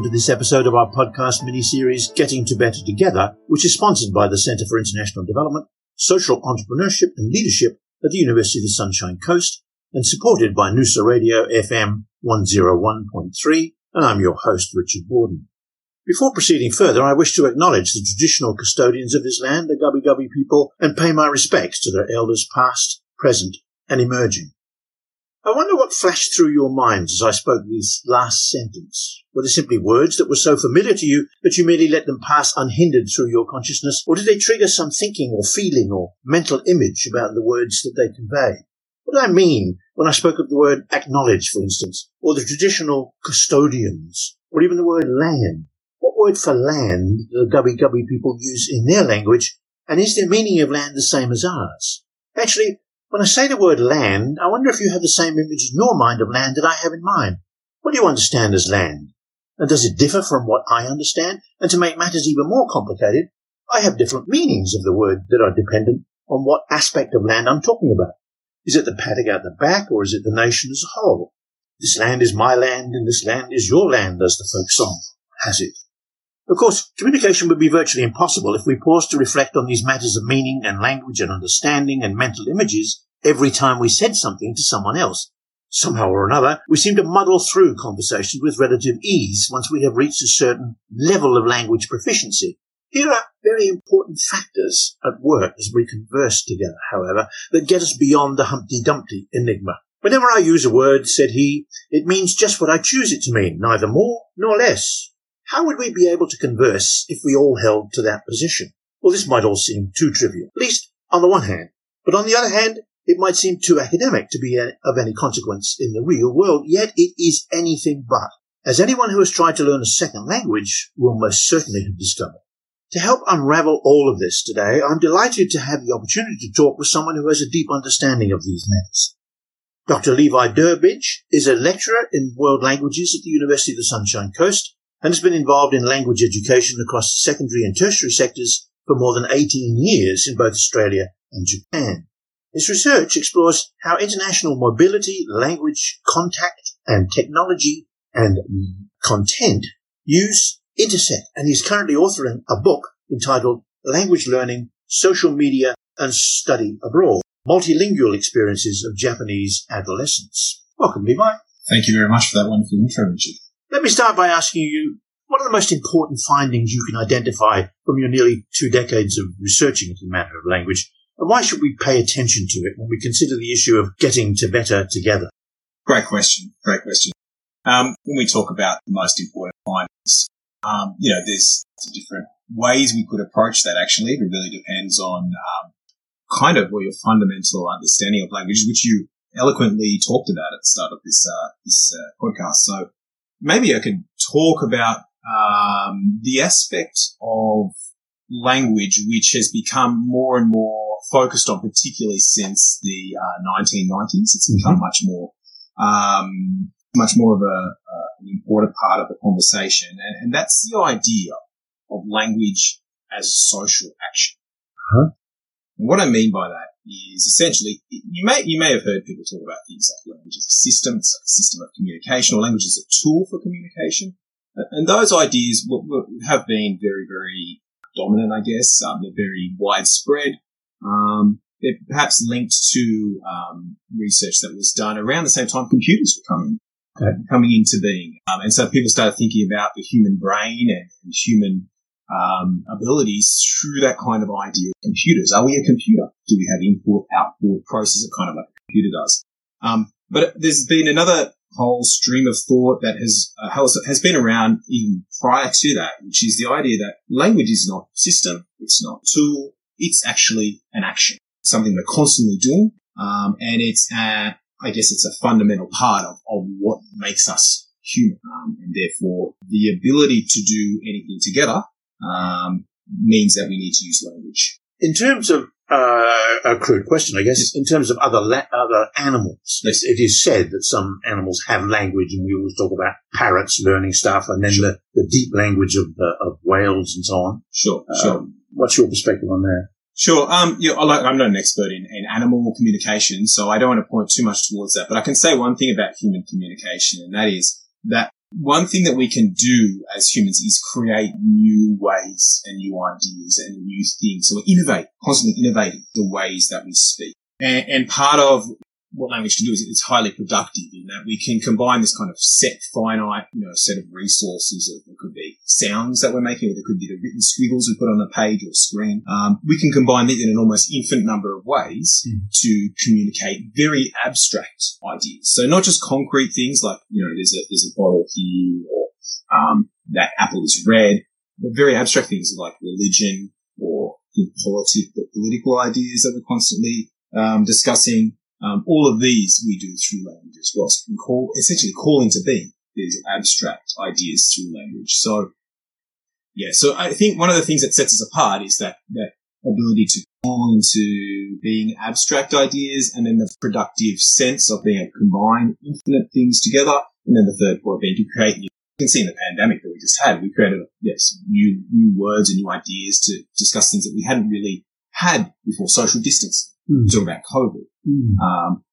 Welcome to this episode of our podcast mini-series, Getting to Better Together, which is sponsored by the Centre for International Development, Social Entrepreneurship and Leadership at the University of the Sunshine Coast, and supported by Noosa Radio FM 101.3, and I'm your host, Richard Borden. Before proceeding further, I wish to acknowledge the traditional custodians of this land, the Gubbi Gubbi people, and pay my respects to their elders past, present, and emerging. I wonder what flashed through your minds as I spoke this last sentence. Were they simply words that were so familiar to you that you merely let them pass unhindered through your consciousness, or did they trigger some thinking or feeling or mental image about the words that they convey? What did I mean when I spoke of the word acknowledge, for instance, or the traditional custodians, or even the word land? What word for land do the Gubbi Gubbi people use in their language, and is their meaning of land the same as ours? Actually, when I say the word land, I wonder if you have the same image in your mind of land that I have in mine. What do you understand as land? And does it differ from what I understand? And to make matters even more complicated, I have different meanings of the word that are dependent on what aspect of land I'm talking about. Is it the paddock out the back, or is it the nation as a whole? This land is my land, and this land is your land, as the folk song has it. Of course, communication would be virtually impossible if we paused to reflect on these matters of meaning and language and understanding and mental images every time we said something to someone else. Somehow or another, we seem to muddle through conversations with relative ease once we have reached a certain level of language proficiency. Here are very important factors at work as we converse together, however, that get us beyond the Humpty Dumpty enigma. Whenever I use a word, said he, it means just what I choose it to mean, neither more nor less. How would we be able to converse if we all held to that position? Well, this might all seem too trivial, at least on the one hand. But on the other hand, it might seem too academic to be of any consequence in the real world, yet it is anything but, as anyone who has tried to learn a second language will most certainly have discovered. To help unravel all of this today, I'm delighted to have the opportunity to talk with someone who has a deep understanding of these matters. Dr. Levi Durbridge is a lecturer in world languages at the University of the Sunshine Coast and has been involved in language education across secondary and tertiary sectors for more than 18 years in both Australia and Japan. His research explores how international mobility, language, contact, and technology and content use, intersect, and he's currently authoring a book entitled Language Learning, Social Media, and Study Abroad, Multilingual Experiences of Japanese Adolescents. Welcome, Levi. Thank you very much for that wonderful intro, Richard. Let me start by asking you what are the most important findings you can identify from your nearly two decades of researching the matter of language, and why should we pay attention to it when we consider the issue of getting to better together? Great question. Great question. Um, when we talk about the most important findings, um, you know, there's different ways we could approach that. Actually, it really depends on um, kind of what your fundamental understanding of language, which you eloquently talked about at the start of this uh, this uh, podcast. So maybe I could talk about um, the aspect of language which has become more and more focused on, particularly since the uh, 1990s. It's become mm-hmm. much more, um, much more of a, uh, an important part of the conversation, and, and, that's the idea of language as social action. Uh-huh. what I mean by that is essentially you may you may have heard people talk about things like language as a system, it's a system of communication, or language as a tool for communication, and those ideas have been very very dominant, I guess. Um, they're very widespread. Um, they're perhaps linked to um, research that was done around the same time computers were coming okay. coming into being, um, and so people started thinking about the human brain and, and human um, abilities through that kind of idea of computers. Are we a computer? Do we have input, output, process processor, kind of like a computer does? Um, but there's been another whole stream of thought that has, uh, has been around even prior to that, which is the idea that language is not system, it's not tool, it's actually an action, something we're constantly doing, um, and it's, I guess it's a fundamental part of, of what makes us human, um, and therefore the ability to do anything together um, means that we need to use language. In terms of uh, a crude question, I guess, in terms of other la- other animals, yes. it is said that some animals have language, and we always talk about parrots learning stuff, and then sure. the, the deep language of of whales and so on. Sure, um, sure. What's your perspective on that? Sure. Um, yeah, I'm not an expert in, in animal communication, so I don't want to point too much towards that. But I can say one thing about human communication, and that is that one thing that we can do as humans is create new ways and new ideas and new things. So we innovate, constantly innovating the ways that we speak. And, and part of what language can do is it's highly productive in that we can combine this kind of set finite, you know, set of resources. It could be sounds that we're making, or there could be the written squiggles we put on a page or screen. Um, we can combine these in an almost infinite number of ways mm. to communicate very abstract ideas. So not just concrete things like, you know, there's a, there's a bottle here or, um, that apple is red, but very abstract things like religion or politics, the political ideas that we're constantly um, discussing um, all of these we do through language as well. So call, essentially call into being these abstract ideas through language. So, yeah, so I think one of the things that sets us apart is that, that ability to call into being abstract ideas and then the productive sense of being able to combine infinite things together. And then the third point being to create new you can see in the pandemic that we just had, we created, yes, new, new words and new ideas to discuss things that we hadn't really had before social distancing. Mm. Talk about COVID. Mm. Um,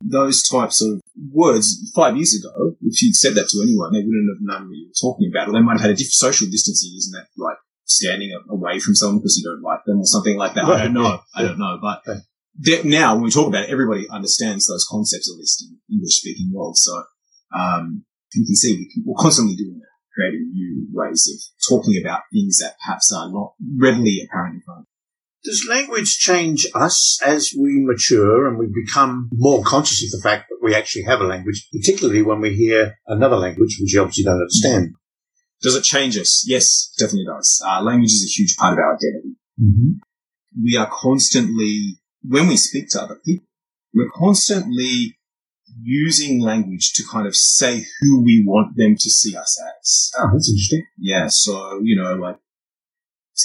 those types of words five years ago, if you'd said that to anyone, they wouldn't have known what you were talking about, or they might have had a different social distancing, isn't that like standing away from someone because you don't like them or something like that? Right. I don't know. Yeah. I don't know, but now when we talk about it, everybody understands those concepts, at least in English speaking world. So, um, you can see we're constantly doing that, creating new ways of talking about things that perhaps are not readily apparent in front of does language change us as we mature and we become more conscious of the fact that we actually have a language, particularly when we hear another language which you obviously don't understand? Does it change us? Yes, definitely does. Uh, language is a huge part of our identity. Mm-hmm. We are constantly, when we speak to other people, we're constantly using language to kind of say who we want them to see us as. Oh, that's interesting. Yeah. So, you know, like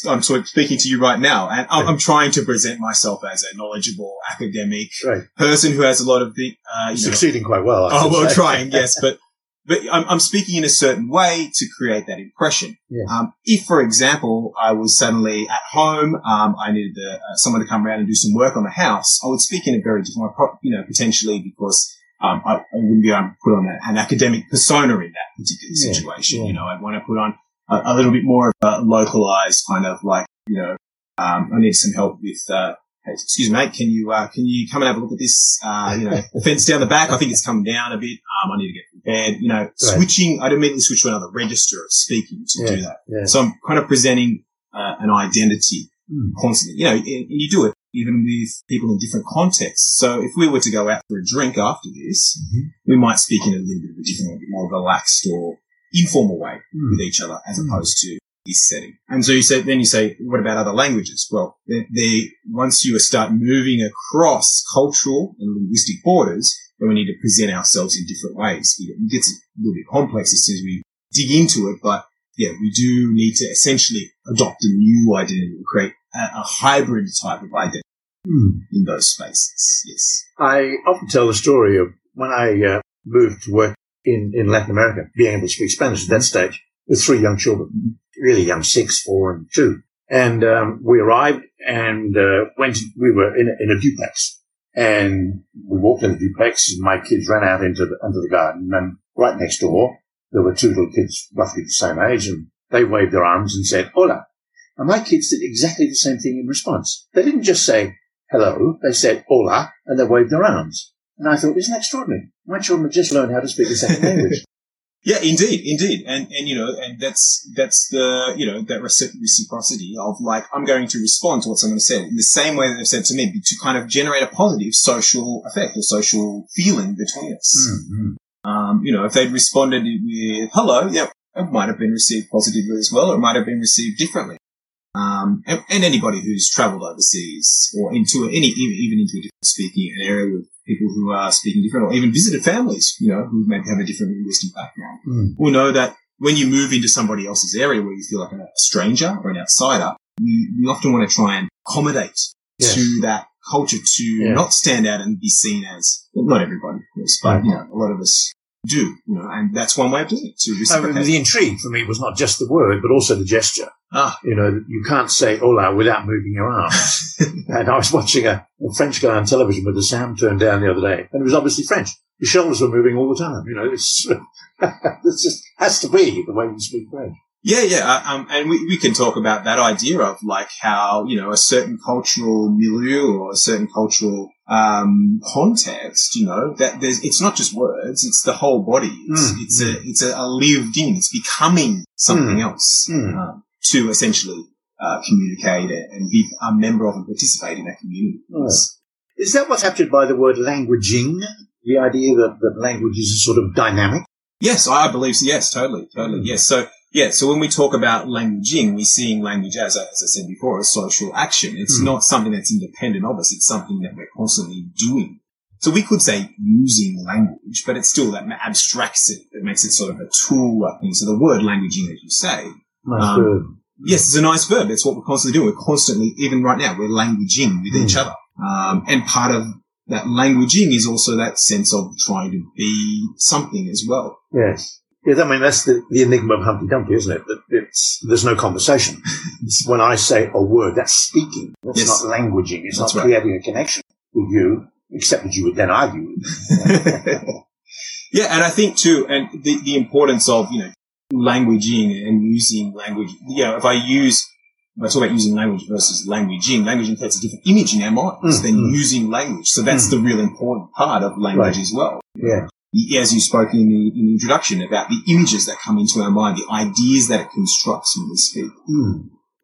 I'm sort of speaking to you right now, and I'm, I'm, trying to present myself as a knowledgeable academic right. person who has a lot of the uh, succeeding know, quite well. I oh well, say. trying yes, but but I'm, I'm, speaking in a certain way to create that impression. Yeah. Um, if, for example, I was suddenly at home, um, I needed the, uh, someone to come around and do some work on the house, I would speak in a very different way, you know, potentially because um, I, I, wouldn't be able to put on a, an academic persona in that particular situation. Yeah. You know, I'd want to put on a, a, little bit more of a localized kind of like, you know, um, I need some help with, uh, excuse me, mate, can you, uh, can you come and have a look at this, uh, you know, fence down the back? I think it's come down a bit. Um, I need to get prepared, you know, right. switching, I'd immediately switch to another register of speaking to yeah, do that. Yeah. So I'm kind of presenting, uh, an identity mm. constantly, you know, and, and you do it even with people in different contexts. So if we were to go out for a drink after this, mm-hmm. we might speak in a little bit of a different, more relaxed or informal way mm. with each other as mm. opposed to this setting. And so you say, then you say, what about other languages? Well, they, they, once you start moving across cultural and linguistic borders, then we need to present ourselves in different ways. It gets a little bit complex as soon as we dig into it, but yeah, we do need to essentially adopt a new identity and create a, a hybrid type of identity mm. in those spaces. Yes. I often tell the story of when I uh, moved to work in, in Latin America, being able to speak Spanish at that stage with three young children, really young, six, four, and two. And um, we arrived and uh, went. We were in a, in a duplex, and we walked in the duplex. And my kids ran out into the into the garden, and right next door there were two little kids, roughly the same age, and they waved their arms and said "Hola." And my kids did exactly the same thing in response. They didn't just say hello; they said "Hola," and they waved their arms. And I thought, isn't that extraordinary? My children have just learned how to speak the second language. Yeah, indeed, indeed, and and you know, and that's that's the you know that reciprocity of like I'm going to respond to what someone said in the same way that they've said to me to kind of generate a positive social effect or social feeling between us. Mm-hmm. Um, you know, if they'd responded with hello, yeah, it might have been received positively as well, or it might have been received differently. Um, and, and, anybody who's travelled overseas or into any even into a different speaking area with people who are speaking different or even visited families, you know, who maybe have a different linguistic background mm. will know that when you move into somebody else's area where you feel like a stranger or an outsider, we, we often want to try and accommodate yes. to that culture to yeah. not stand out and be seen as, well, not everybody, of course, but, mm. you know, a lot of us do, you know, and that's one way of doing it. To reciprocate. I mean, the intrigue for me was not just the word, but also the gesture. Ah. You know, you can't say hola without moving your arms. and I was watching a, a, French guy on television with the sound turned down the other day, and it was obviously French. His shoulders were moving all the time. You know, it's, this just has to be the way we speak French. Yeah, yeah, uh, um, and we, we can talk about that idea of like how you know a certain cultural milieu or a certain cultural um, context, you know, that there's it's not just words; it's the whole body. It's, Mm, it's a it's a, lived in. It's becoming something else Mm. um, to essentially uh, communicate and be a member of and participate in that community. Right. Is that what's captured by the word languaging? The idea that, that language is a sort of dynamic? Yes, I believe so. Yes, totally, totally. Mm. Yes. So, yeah. So when we talk about languaging, we're seeing language as, I- as I said before, a social action. It's Mm. not something that's independent of us. It's something that we're constantly doing. So we could say using language, but it's still that abstracts it. It makes it sort of a tool thing. So the word languaging, as you say, Nice Um, word. Yes, it's a nice verb. It's what we're constantly doing. We're constantly, even right now, we're languaging with each Mm. other. Um, and part of that languaging is also that sense of trying to be something as well. Yes. Yeah, I mean, that's the, the enigma of Humpty Dumpty, isn't it? That it's, there's no conversation. It's when I say a word, that's speaking. That's Yes. not languaging. It's That's not right. creating a connection with you, except that you would then argue. yeah, and I think too, and the, the importance of, you know, languaging and using language, you know, if I use, if I talk about using language versus languaging, languaging creates a different image in our minds Mm, than mm. using language. So that's Mm. the real important part of language Right. as well. Yeah. As you spoke in the, in the introduction about the images that come into our mind, the ideas that it constructs when we speak. Hmm.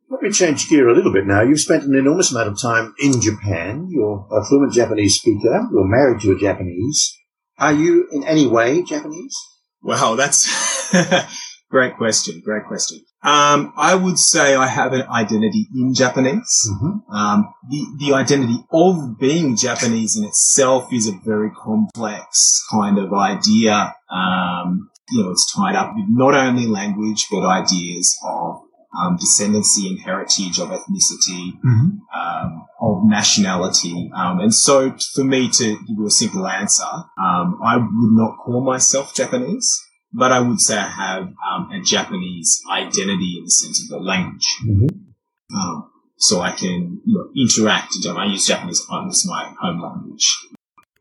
Let me change gear a little bit now. You've spent an enormous amount of time in Japan. You're a fluent Japanese speaker. You're married to a Japanese. Are you in any way Japanese? Wow, that's great question. Great question. Um, I would say I have an identity in Japanese. Mm-hmm. Um, the, the identity of being Japanese in itself is a very complex kind of idea. Um, you know, it's tied up with not only language, but ideas of um, descendancy and heritage, of ethnicity, Mm-hmm. um, of nationality. Um, and so for me to give you a simple answer, um, I would not call myself Japanese, but I would say I have um, a Japanese identity in the sense of the language. Mm-hmm. Um, so I can you know, interact. I use Japanese as my home language.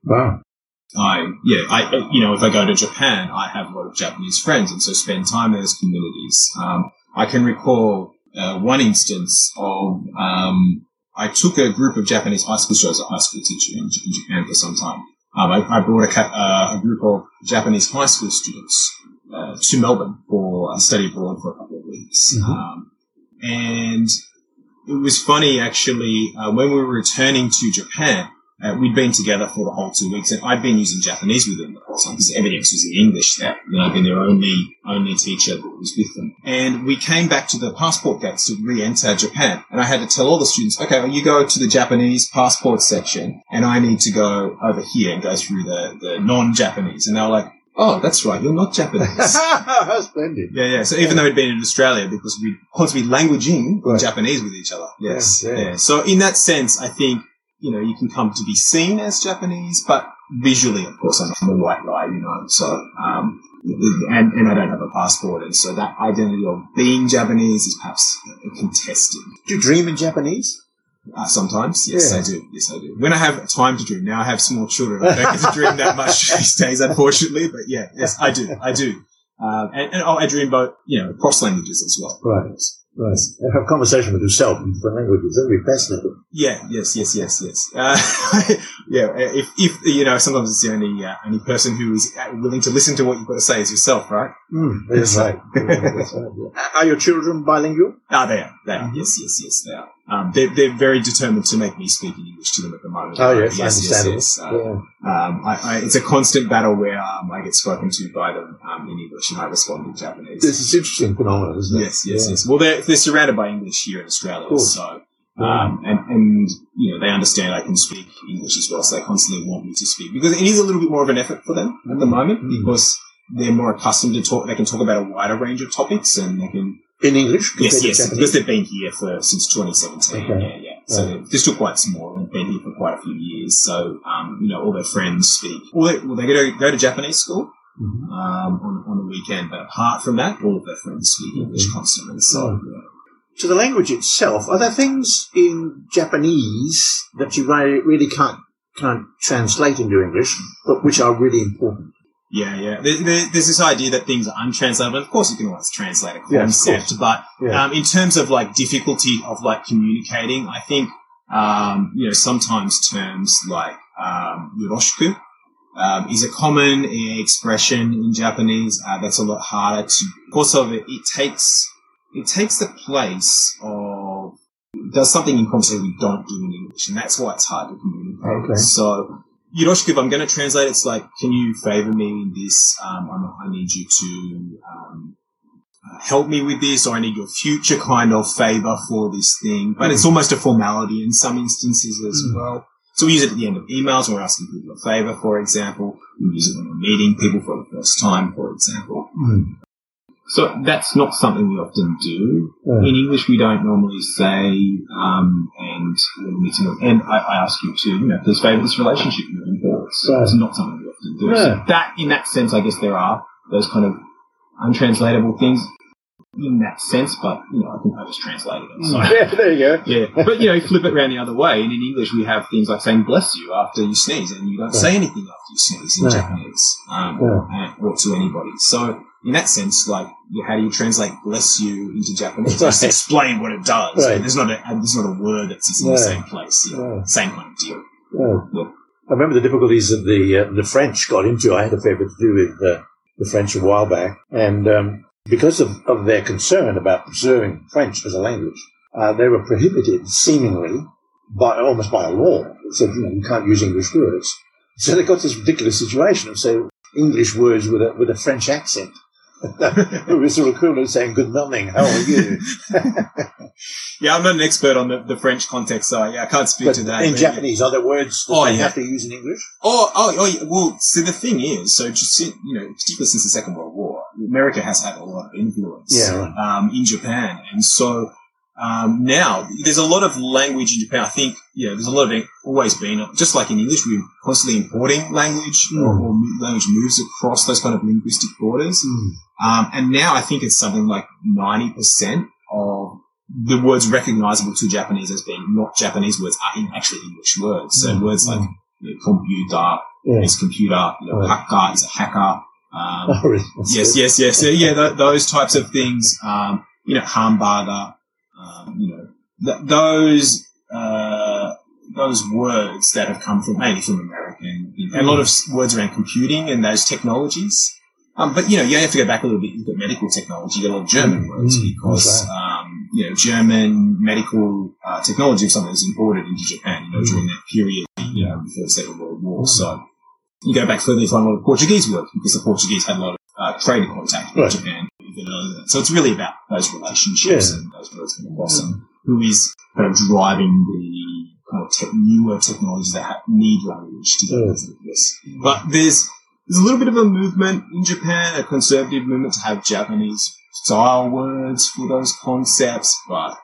Wow. I, yeah, I, you know, if I go to Japan, I have a lot of Japanese friends and so spend time in those communities. Um, I can recall uh, one instance of, um, I took a group of Japanese high school students, I was a high school teacher in, in Japan for some time. Um, I, I brought a, uh, a group of Japanese high school students uh, to Melbourne for a study abroad for a couple of weeks. Mhm. Um, and it was funny actually uh, when we were returning to Japan. Uh, we'd been together for the whole two weeks, and I'd been using Japanese with them the whole time because everything else was in English. There, and I'd been their only only teacher that was with them. And we came back to the passport gates to re-enter Japan, and I had to tell all the students, "Okay, well, you go to the Japanese passport section, and I need to go over here and go through the the non-Japanese." And they were like, "Oh, that's right, you're not Japanese." How splendid. Yeah, yeah. So even though we'd been in Australia, because we constantly languaging Right. Japanese with each other. Yes, Yeah, yeah, yeah. So in that sense, I think you know you can come to be seen as Japanese, but visually, of course, I'm, I'm a white guy, you know. So um, and and I don't have a passport, and so that identity of being Japanese is perhaps contested. Do you dream in Japanese? Uh, sometimes, yes, Yeah. I do. Yes, I do. When I have time to dream, now I have small children. I don't get to dream that much these days, unfortunately. But yeah, yes, I do. I do. Uh, and, and oh, I dream both, you know, cross languages as well. Right. And have conversation with yourself in different languages. That'd be fascinating. Yeah, yes, yes, yes, yes. Uh, yeah, if, if, you know, sometimes it's the only, uh, only person who is uh, willing to listen to what you've got to say is yourself, right? Mm, that's right. Right. Are your children bilingual? Ah, they are. They are. Mhm. Yes, yes, yes, they are. Um, they're, they're very determined to make me speak in English to them at the moment. Oh, Uh, yes, understandable. Uh, yeah. Um, I, I, it's a constant battle where um, I get spoken to by them um, in English and I respond in Japanese. This is interesting phenomenon, isn't it? yes, yes, Yeah. yes. Well, they're, they're surrounded by English here in Australia, Cool. so um, and and you know they understand I can speak English as well, so they constantly want me to speak because it is a little bit more of an effort for them at the moment Mm. because they're more accustomed to talk. They can talk about a wider range of topics and they can In English? yes, yes, Japanese? because they've been here for since 2017. Okay. Yeah, yeah. So Right. they're, still quite small and been here for quite a few years. So um, you know all their friends speak. Well, they, well, they go to go to Japanese school Mhm. um, on, on the weekend. But apart from that, all of their friends speak English Okay. constantly. So Oh. yeah. To the language itself, are there things in Japanese that you really, really can't can't translate into English, but which are really important? Yeah, yeah. There, there, there's this idea that things are untranslatable. Of course, you can always translate a concept, but Yeah. um, in terms of like difficulty of like communicating, I think um, you know sometimes terms like um, yoroshiku um, is a common uh, expression in Japanese. Uh, that's a lot harder to. Because of it, it takes it takes the place of does something in conversation we don't do in English, and that's why it's hard to communicate. Okay. So. Yoroshiku, if I'm going to translate, it's like, can you favor me in this? Um, I need you to um, uh, help me with this, or I need your future kind of favor for this thing. But it's almost a formality in some instances as Mm. well. So we use it at the end of emails when we're asking people a favor, for example. We use it when we're meeting people for the first time, for example. Mm. So that's not something we often do. Yeah. In English, we don't normally say, um, and we're meeting, and I, I ask you to, you know, please favour this relationship moving forward. So Right. it's hmm. not something we often do. No. So hmm. that, in that sense, I guess there are those kind of untranslatable things in that sense, but, you know, I think I just translated it. So. Yeah, there you go. Yeah, but you know, flip it around the other way, and in English we have things like saying "bless you" after you sneeze, and you don't say anything after you sneeze in No. Japanese um, Yeah. or, to anybody. So, in that sense, like, you- how do you translate "bless you" into Japanese? Right. Just explain what it does. Right. There's not a there's not a word that's in the same place. You know, No. Same kind of deal. Yeah. Yeah. I remember the difficulties that the uh, the French got into. I had a bit to do with uh, the French a while back, and um, because of, of their concern about preserving French as a language, uh, they were prohibited, seemingly, by almost by a law. It said you know you can't use English words. So they got this ridiculous situation of say English words with a with a French accent. it was sort of cool saying "Good morning, how are you?" Yeah, I'm not an expert on the, the French context, so yeah, I can't speak but to that. in but yeah. Japanese, are there words that Oh, they yeah. have to use in English? Oh, oh, oh, well, see, the thing is, so just, you know, particularly since the Second World War, America has had a lot of influence Yeah, right. um, in Japan. And so um, now there's a lot of language in Japan. I think, yeah, there's a lot of it always been, just like in English, we're constantly importing language or, Mm. or mo- language moves across those kind of linguistic borders. Mm. Um, and now I think it's something like 90% of the words recognizable to Japanese as being not Japanese words are in actually English words. So Mm. words like Mm. you know, computer Yeah. is computer, you know, Right. hacker is a hacker. Um, Oh, really? Yes, yes, yes. Yeah, yeah th- those types of things. Um, you know, hamburger, um, you know, th- those, uh, those words that have come from mainly from American, and a lot of words around computing and those technologies. Um, but you know, you have to go back a little bit. You've got medical technology, you've got a lot of German words Mm, because, um, you know, German medical uh, technology was something that was imported into Japan, you know, Mm. during that period, you know, before the Second World War. So you go back further, you find a lot of Portuguese words because the Portuguese had a lot of uh, trade contact with Right. Japan. even earlier than that. So it's really about those relationships Yeah. and those words and who is kind of driving the kind of newer technologies that ha- need language to go with this. But there's there's a little bit of a movement in Japan, a conservative movement to have Japanese style words for those concepts, but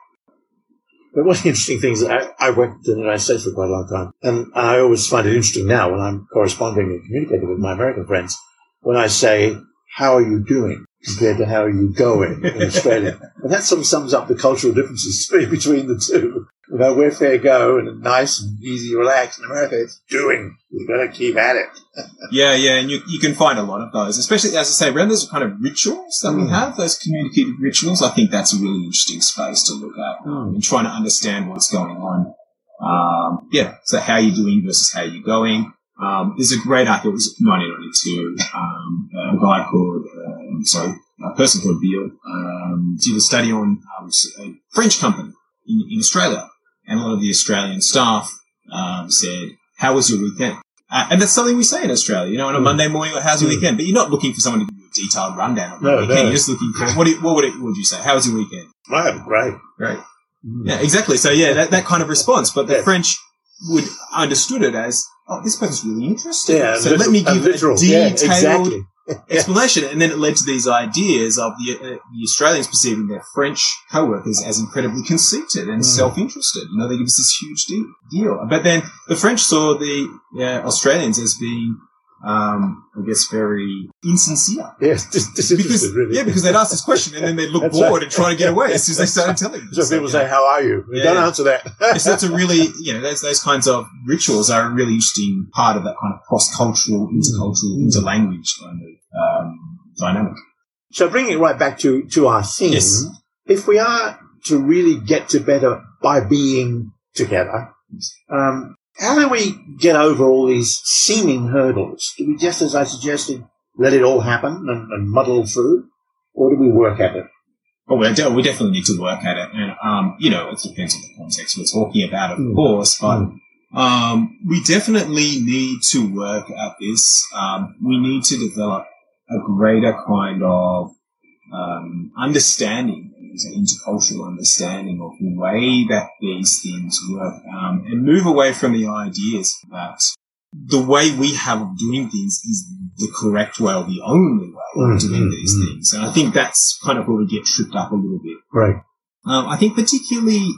But one of the interesting things, I, I worked in the United States for quite a long time, and I always find it interesting now when I'm corresponding and communicating with my American friends, when I say, how are you doing compared to how are you going in Australia? and that sort of sums up the cultural differences between the two. Know, we're fair go and nice and easy, relaxed. In America, it's doing. We've got to keep at it. Yeah, yeah, and you, you can find a lot of those, especially as I say, around those kind of rituals that we Mm. have, those communicative rituals. I think that's a really interesting space to look at um, and trying to understand what's going on. Um, yeah, so how you're doing versus how you're going. Um, there's a great article, it was 1992, um, a guy called, um, sorry, a person called Béal, um, did a study on um, a French company in, in Australia, and a lot of the Australian staff um, said, "How was your weekend?" Uh, and that's something we say in Australia, you know, on a Mm. Monday morning, or how's your Mm. weekend? But you're not looking for someone to give you a detailed rundown of No, your weekend. no. You're just looking for what? You, what would it? What would you say? How was your weekend? Wow, great. Great. Yeah, exactly. So yeah, that, that kind of response. But the Yeah. French would understood it as, oh, this person's really interested. Yeah, so literal- let me give a Yeah, detailed exactly. Explanation. And then it led to these ideas of the, uh, the Australians perceiving their French co-workers as incredibly conceited and Mm. self-interested. You know, they give us this huge de- deal. But then the French saw the uh, Australians as being, um, I guess, very insincere. Yes, dis- Because, really. yeah, because they'd ask this question and then they'd look bored right. and try to get away as soon as they started telling them. So people you say, know. how are you? Yeah, Don't yeah. answer that. Yes, that's a really, you know, those, those kinds of rituals are a really interesting part of that kind of cross-cultural, intercultural, Mm. interlanguage kind um, dynamic. So bringing it right back to, to our theme, Yes. if we are to really get to better by being together, um, how do we get over all these seeming hurdles? Do we just, as I suggested, let it all happen and, and muddle through? Or do we work at it? Well, we, definitely need to work at it, and um, you know, it depends on the context we're talking about, of Mm. course. But Mm. um, we definitely need to work at this. Um, we need to develop a greater kind of um, understanding, an intercultural understanding of the way that these things work, um, and move away from the ideas that the way we have of doing things is the correct way or the only way Mm, of doing mm, these mm. things. And I think that's kind of where we get tripped up a little bit. Right. Um, I think particularly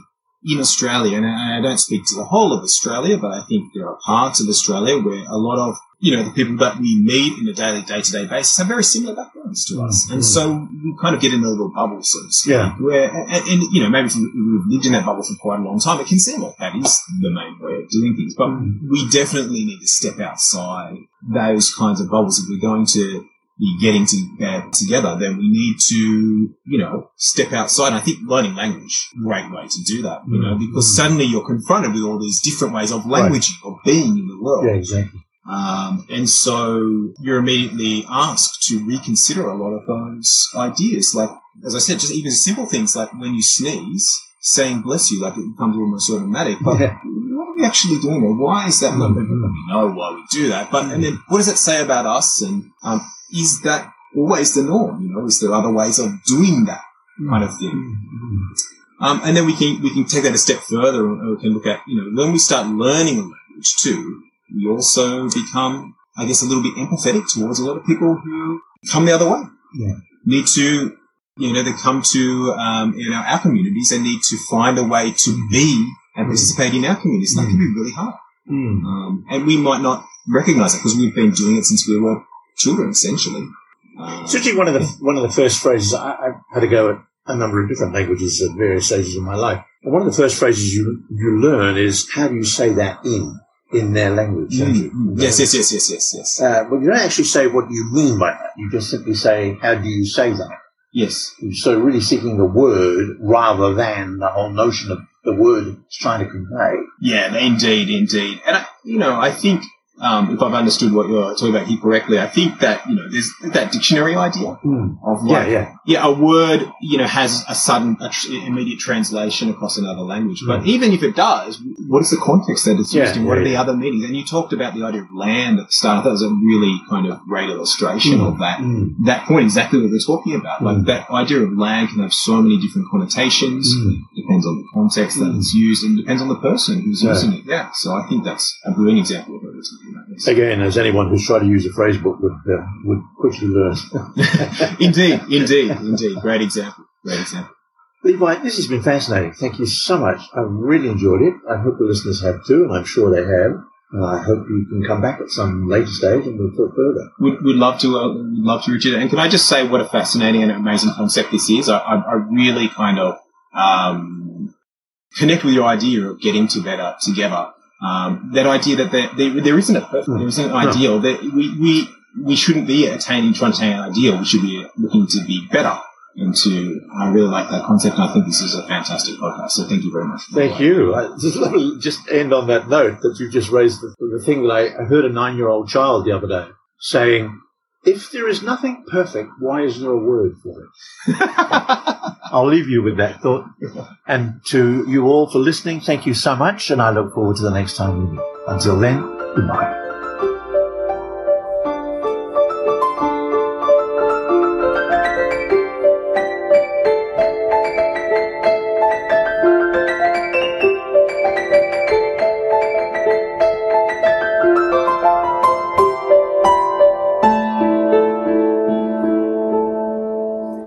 in Australia, and I don't speak to the whole of Australia, but I think there are parts of Australia where a lot of, you know, the people that we meet in a daily, day-to-day basis have very similar backgrounds to us. Mm, And mm. so we kind of get in a little bubble, so to speak, Yeah. where, and, and, you know, maybe if we've lived in that bubble for quite a long time, it can seem like that is the main way of doing things. But Mm. we definitely need to step outside those kinds of bubbles if we're going to be getting to bed together, then we need to, you know, step outside. And I think learning language, great way to do that, you know, Mm. because Mm. suddenly you're confronted with all these different ways of languaging or being in the world. Yeah, exactly. Um, and so you're immediately asked to reconsider a lot of those ideas. Like, as I said, just even simple things like when you sneeze, saying bless you, like it becomes almost automatic. But Yeah. what are we actually doing? Or why is that? Mm, We know why we do that. But, and then what does it say about us? And, um, is that always the norm? You know, is there other ways of doing that kind of thing? Mm, Um, and then we can we can take that a step further, and we can look at you know when we start learning a language too, we also become, I guess, a little bit empathetic towards a lot of people who come the other way. Yeah. Need to, you know, they come to um, you know our communities and need to find a way to be and participate in our communities. That can be really hard, mm. um, and we might not recognize it because we've been doing it since we were children, essentially. Um, It's actually one of the one of the first phrases I, I had to go at a number of different languages at various stages of my life. And one of the first phrases you you learn is how do you say that in in their language? mm, yes, yes, yes, yes, yes, yes, Uh, but you don't actually say what you mean by that. You just simply say how do you say that. yes. So really seeking the word rather than the whole notion of the word it's trying to convey. Yeah, indeed, indeed. And, I, you know, I think, um, if I've understood what you're talking about here correctly, I think that, you know, there's that dictionary idea of Yeah, like, yeah. yeah, a word, you know, has a sudden, a tr- immediate translation across another language. But Mm. even if it does, what is the context that it's used in? What yeah, are the yeah. other meanings? And you talked about the idea of land at the start. That was a really kind of great illustration Mm. of that. Mm. That point, exactly what we're talking about. Like Mm. that idea of land can have so many different connotations Mm. depends on the context that Mm. it's used and depends on the person who's Yeah. using it. Yeah. So I think that's a brilliant example Again, as anyone who's tried to use a phrase book would uh, would quickly learn. indeed, indeed, indeed. Great example. Great example. Levi, this has been fascinating. Thank you so much. I really enjoyed it. I hope the listeners have too, and I'm sure they have. And I hope you can come back at some later stage and we'll talk further. Would would love to. Uh, would love to, Richard. And can I just say what a fascinating and amazing concept this is? I, I, I really kind of um, connect with your idea of getting to better together. Um, that idea that there, there, there isn't a perfect, there isn't an No. ideal. That we, we we shouldn't be attaining trying to attain an ideal. We should be looking to be better. And to, I really like that concept. And I think this is a fantastic podcast. So thank you very much. Thank you. I just let me just end on that note that you just raised the, the thing that I, I heard a nine-year-old child the other day saying, if there is nothing perfect, why is there a word for it? I'll leave you with that thought. And to you all for listening, thank you so much, and I look forward to the next time we meet. Until then, goodbye.